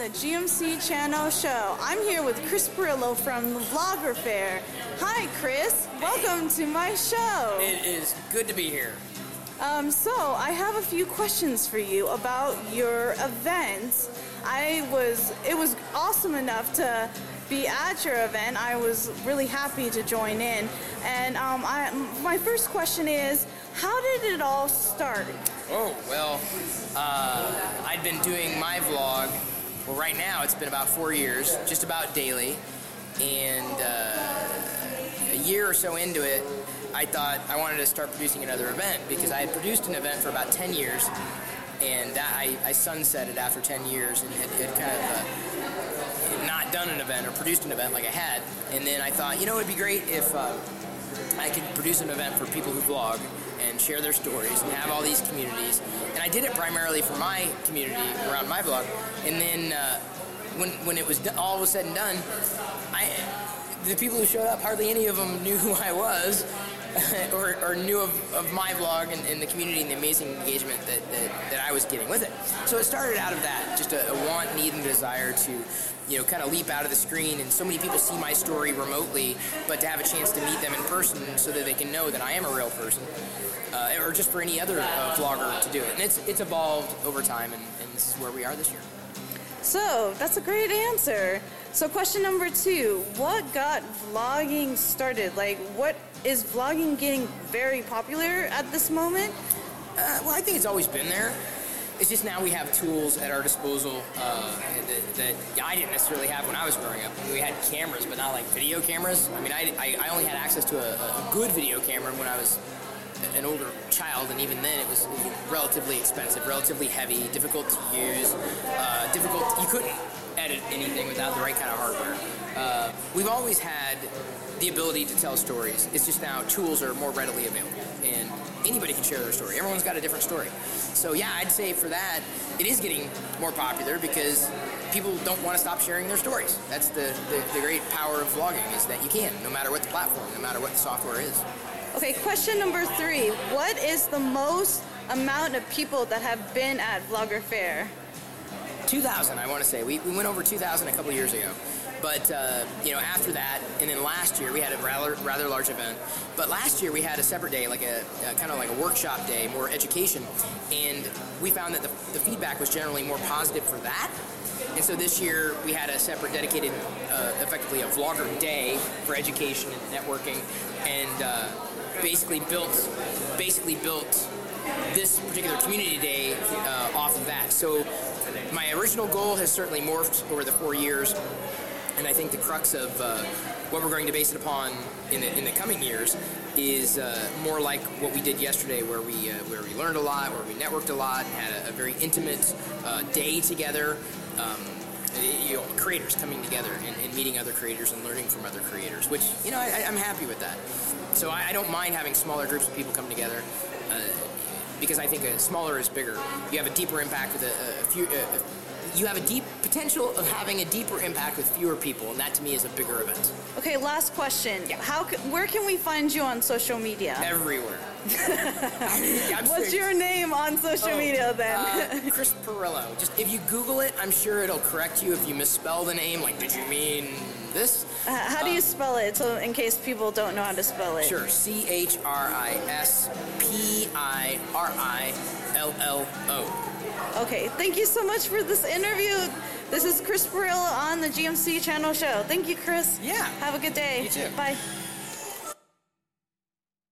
the GMC Channel show. I'm here with Chris Pirillo from the Vloggerfair. Hi, Chris. Welcome to my show. It is good to be here. Um, so, I have a few questions for you about your event. I was, it was awesome enough to be at your event. I was really happy to join in. And um, I, my first question is, how did it all start? Oh, well, uh, I'd been doing my vlog. Well, right now it's been about four years, just about daily. And uh, a year or so into it, I thought I wanted to start producing another event because I had produced an event for about 10 years. And that I, I sunsetted after 10 years and had, had kind of uh, not done an event or produced an event like I had. And then I thought, you know, it'd be great if uh, I could produce an event for people who vlog and share their stories and have all these communities. And I did it primarily for my community around my blog. And then uh, when when it was do- all was said and done, I the people who showed up hardly any of them knew who I was. or, or knew of, of my vlog and, and the community and the amazing engagement that, that, that I was getting with it. So it started out of that, just a, a want, need, and desire to you know, kind of leap out of the screen. And so many people see my story remotely, but to have a chance to meet them in person so that they can know that I am a real person, uh, or just for any other uh, vlogger to do it. And it's it's evolved over time, and, and this is where we are this year. So, that's a great answer. So, question number two What got vlogging started? Like, what is vlogging getting very popular at this moment? Uh, well, I think it's always been there. It's just now we have tools at our disposal uh, that, that I didn't necessarily have when I was growing up. I mean, we had cameras, but not like video cameras. I mean, I, I, I only had access to a, a good video camera when I was an older child, and even then it was relatively expensive, relatively heavy, difficult to use, uh, difficult. You couldn't edit anything without the right kind of hardware. Uh, we've always had the ability to tell stories. It's just now tools are more readily available, and anybody can share their story. Everyone's got a different story. So yeah, I'd say for that, it is getting more popular because people don't want to stop sharing their stories. That's the, the, the great power of vlogging is that you can, no matter what the platform, no matter what the software is. Okay, question number three What is the most amount of people that have been at Vloggerfair? 2,000, I want to say. We, we went over 2,000 a couple years ago. But uh, you know, after that, and then last year we had a rather rather large event. But last year we had a separate day, like a, a kind of like a workshop day, more education, and we found that the, the feedback was generally more positive for that. And so this year we had a separate dedicated, uh, effectively a vlogger day for education and networking, and uh, basically built basically built this particular community day uh, off of that. So my original goal has certainly morphed over the four years, and I think the crux of uh, what we're going to base it upon in the, in the coming years is uh, more like what we did yesterday, where we uh, where we learned a lot, where we networked a lot, had a, a very intimate uh, day together. Um, you know, creators coming together and, and, meeting other creators and learning from other creators, which you know I, am happy with that. So I, I, don't mind having smaller groups of people come together. Because I think a smaller is bigger. You have a deeper impact with a, a few. A, you have a deep potential of having a deeper impact with fewer people, and that to me is a bigger event. Okay, last question. Yeah. How? Where can we find you on social media? Everywhere. I'm What's your name on social oh, media then? uh, Chris Pirillo. Just if you Google it, I'm sure it'll correct you if you misspell the name. Like, did you mean this? Uh, how do you spell it? So in case people don't know how to spell it. Sure. C H R I S P I R I L L O. Okay. Thank you so much for this interview. This is Chris Pirillo on the GMC Channel Show. Thank you, Chris. Yeah. Have a good day. You too. Bye.